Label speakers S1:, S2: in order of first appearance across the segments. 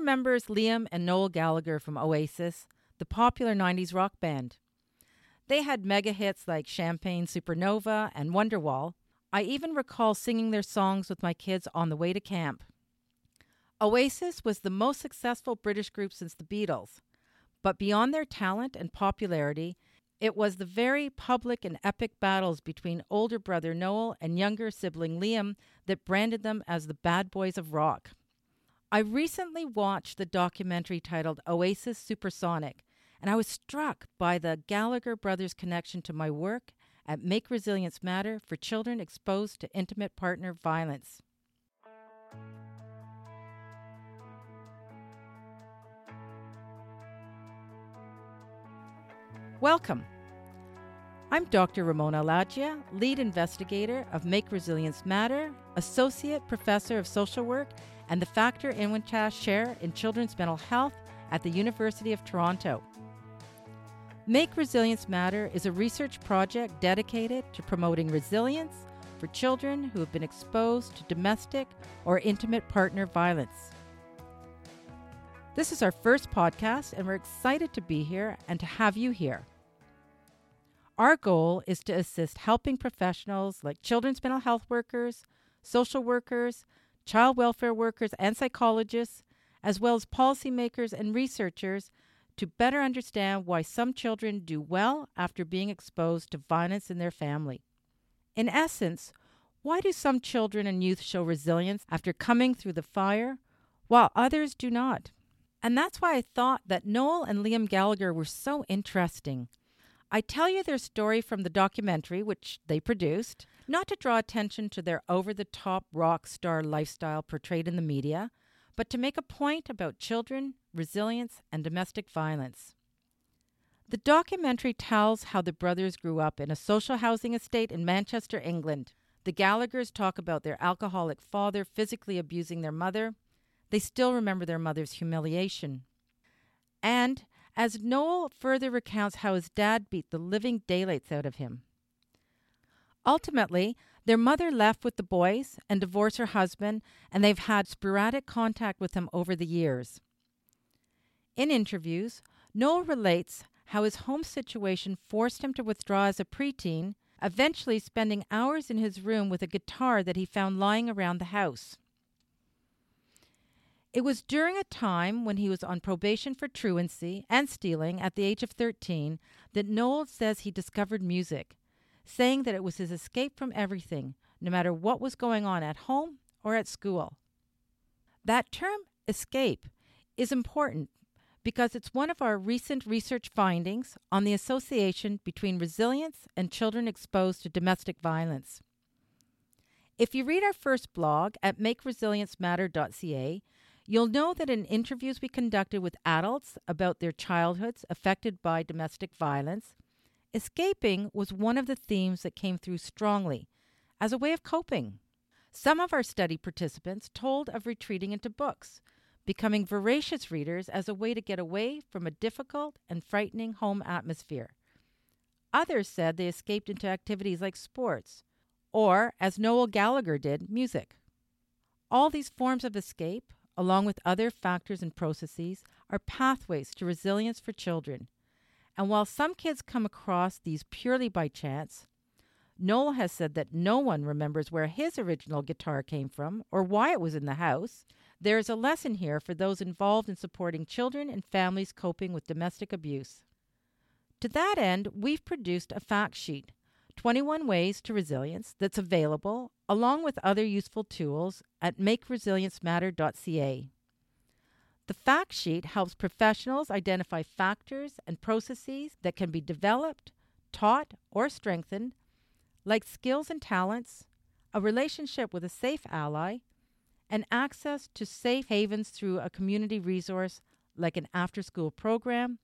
S1: remembers Liam and Noel Gallagher from Oasis, the popular 90s rock band? They had mega hits like Champagne Supernova and Wonderwall. I even recall singing their songs with my kids on the way to camp. Oasis was the most successful British group since the Beatles, but beyond their talent and popularity, it was the very public and epic battles between older brother Noel and younger sibling Liam that branded them as the bad boys of rock. I recently watched the documentary titled Oasis Supersonic, and I was struck by the Gallagher brothers' connection to my work at Make Resilience Matter for children exposed to intimate partner violence. Welcome. I'm Dr. Ramona Alaggia, lead investigator of Make Resilience Matter, associate professor of social work, and the Factor Inwentash Chair in Children's Mental Health at the University of Toronto. Make Resilience Matter is a research project dedicated to promoting resilience for children who have been exposed to domestic or intimate partner violence. This is our first podcast, and we're excited to be here and to have you here. Our goal is to assist helping professionals like children's mental health workers, social workers, child welfare workers, and psychologists, as well as policymakers and researchers, to better understand why some children do well after being exposed to violence in their family. In essence, why do some children and youth show resilience after coming through the fire, while others do not? And that's why I thought that Noel and Liam Gallagher were so interesting. I tell you their story from the documentary, which they produced, not to draw attention to their over the top rock star lifestyle portrayed in the media, but to make a point about children, resilience, and domestic violence. The documentary tells how the brothers grew up in a social housing estate in Manchester, England. The Gallaghers talk about their alcoholic father physically abusing their mother. They still remember their mother's humiliation. And as Noel further recounts how his dad beat the living daylights out of him. Ultimately, their mother left with the boys and divorced her husband, and they've had sporadic contact with him over the years. In interviews, Noel relates how his home situation forced him to withdraw as a preteen, eventually spending hours in his room with a guitar that he found lying around the house. It was during a time when he was on probation for truancy and stealing at the age of 13 that Noel says he discovered music, saying that it was his escape from everything, no matter what was going on at home or at school. That term, escape, is important because it's one of our recent research findings on the association between resilience and children exposed to domestic violence. If you read our first blog at makeresiliencematter.ca, You'll know that in interviews we conducted with adults about their childhoods affected by domestic violence, escaping was one of the themes that came through strongly as a way of coping. Some of our study participants told of retreating into books, becoming voracious readers as a way to get away from a difficult and frightening home atmosphere. Others said they escaped into activities like sports, or, as Noel Gallagher did, music. All these forms of escape along with other factors and processes, are pathways to resilience for children. And while some kids come across these purely by chance, Noel has said that no one remembers where his original guitar came from or why it was in the house. There is a lesson here for those involved in supporting children and families coping with domestic abuse. To that end, we've produced a fact sheet 21 Ways to Resilience that's available, along with other useful tools, at makeresiliencematter.ca. The fact sheet helps professionals identify factors and processes that can be developed, taught, or strengthened, like skills and talents, a relationship with a safe ally, and access to safe havens through a community resource like an after school program,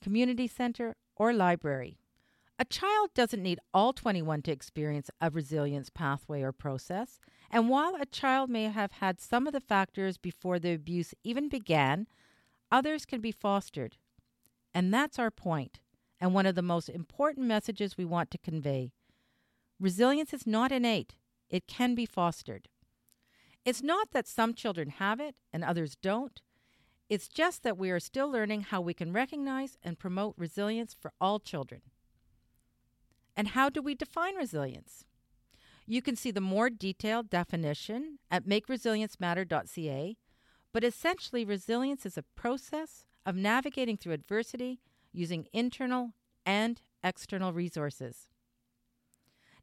S1: community center, or library. A child doesn't need all 21 to experience a resilience pathway or process, and while a child may have had some of the factors before the abuse even began, others can be fostered. And that's our point, and one of the most important messages we want to convey. Resilience is not innate, it can be fostered. It's not that some children have it and others don't. It's just that we are still learning how we can recognize and promote resilience for all children. And how do we define resilience? You can see the more detailed definition at makeresiliencematter.ca, but essentially, resilience is a process of navigating through adversity using internal and external resources.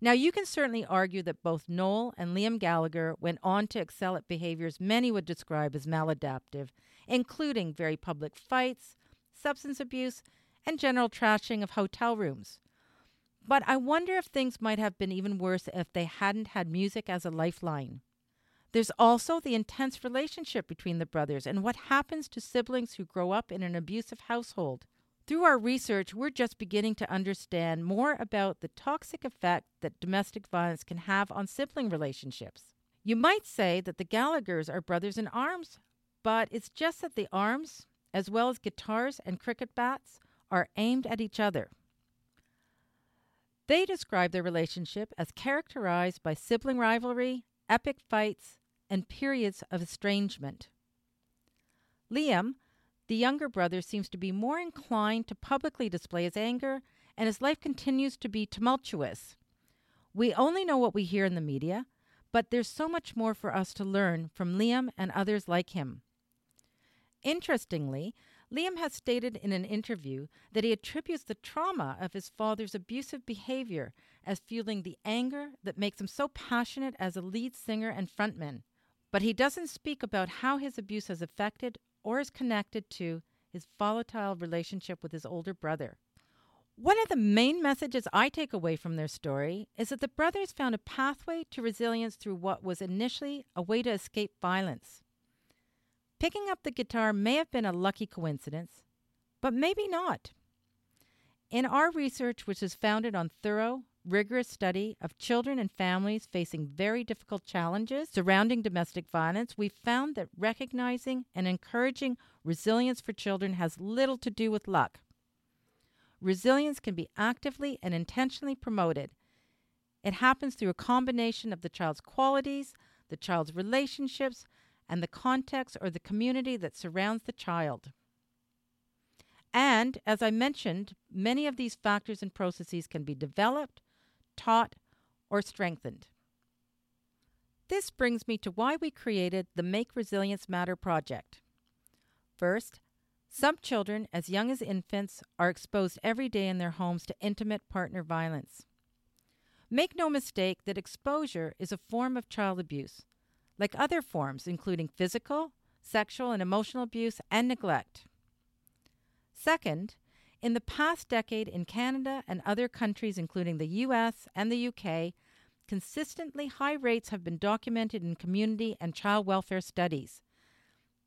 S1: Now, you can certainly argue that both Noel and Liam Gallagher went on to excel at behaviors many would describe as maladaptive, including very public fights, substance abuse, and general trashing of hotel rooms. But I wonder if things might have been even worse if they hadn't had music as a lifeline. There's also the intense relationship between the brothers and what happens to siblings who grow up in an abusive household. Through our research, we're just beginning to understand more about the toxic effect that domestic violence can have on sibling relationships. You might say that the Gallaghers are brothers in arms, but it's just that the arms, as well as guitars and cricket bats, are aimed at each other. They describe their relationship as characterized by sibling rivalry, epic fights, and periods of estrangement. Liam, the younger brother seems to be more inclined to publicly display his anger, and his life continues to be tumultuous. We only know what we hear in the media, but there's so much more for us to learn from Liam and others like him. Interestingly, Liam has stated in an interview that he attributes the trauma of his father's abusive behavior as fueling the anger that makes him so passionate as a lead singer and frontman. But he doesn't speak about how his abuse has affected or is connected to his volatile relationship with his older brother. One of the main messages I take away from their story is that the brothers found a pathway to resilience through what was initially a way to escape violence. Picking up the guitar may have been a lucky coincidence, but maybe not. In our research, which is founded on thorough, rigorous study of children and families facing very difficult challenges surrounding domestic violence, we found that recognizing and encouraging resilience for children has little to do with luck. Resilience can be actively and intentionally promoted. It happens through a combination of the child's qualities, the child's relationships, and the context or the community that surrounds the child. And, as I mentioned, many of these factors and processes can be developed, taught, or strengthened. This brings me to why we created the Make Resilience Matter project. First, some children, as young as infants, are exposed every day in their homes to intimate partner violence. Make no mistake that exposure is a form of child abuse, like other forms, including physical, sexual, and emotional abuse and neglect. Second, in the past decade in Canada and other countries, including the US and the UK, consistently high rates have been documented in community and child welfare studies.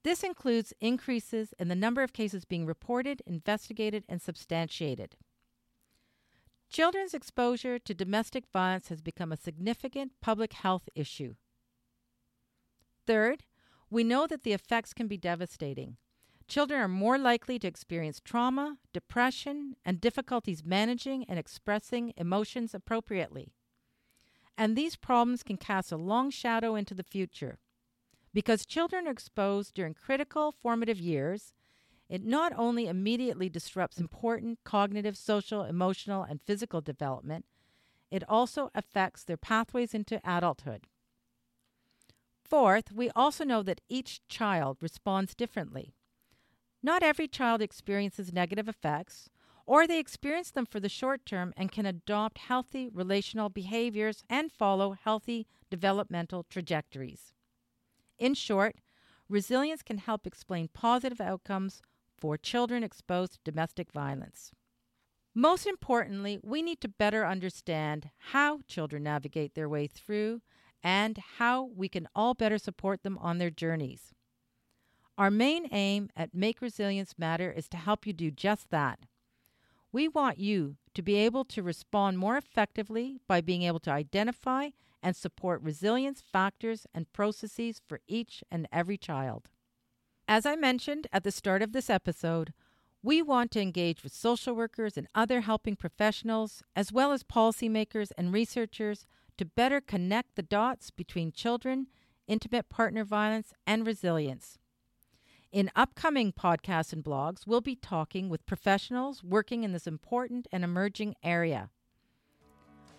S1: This includes increases in the number of cases being reported, investigated, and substantiated. Children's exposure to domestic violence has become a significant public health issue. Third, we know that the effects can be devastating. Children are more likely to experience trauma, depression, and difficulties managing and expressing emotions appropriately. And these problems can cast a long shadow into the future. Because children are exposed during critical formative years, it not only immediately disrupts important cognitive, social, emotional, and physical development, it also affects their pathways into adulthood. Fourth, we also know that each child responds differently. Not every child experiences negative effects, or they experience them for the short term and can adopt healthy relational behaviors and follow healthy developmental trajectories. In short, resilience can help explain positive outcomes for children exposed to domestic violence. Most importantly, we need to better understand how children navigate their way through and how we can all better support them on their journeys. Our main aim at Make Resilience Matter is to help you do just that. We want you to be able to respond more effectively by being able to identify and support resilience factors and processes for each and every child. As I mentioned at the start of this episode, we want to engage with social workers and other helping professionals, as well as policymakers and researchers, to better connect the dots between children, intimate partner violence, and resilience. In upcoming podcasts and blogs, we'll be talking with professionals working in this important and emerging area.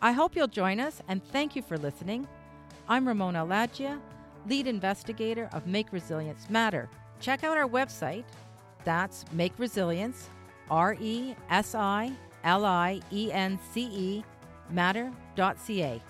S1: I hope you'll join us and thank you for listening. I'm Ramona Alaggia, lead investigator of Make Resilience Matter. Check out our website. That's Make Resilience, R E S I L I E N C E, matter.ca.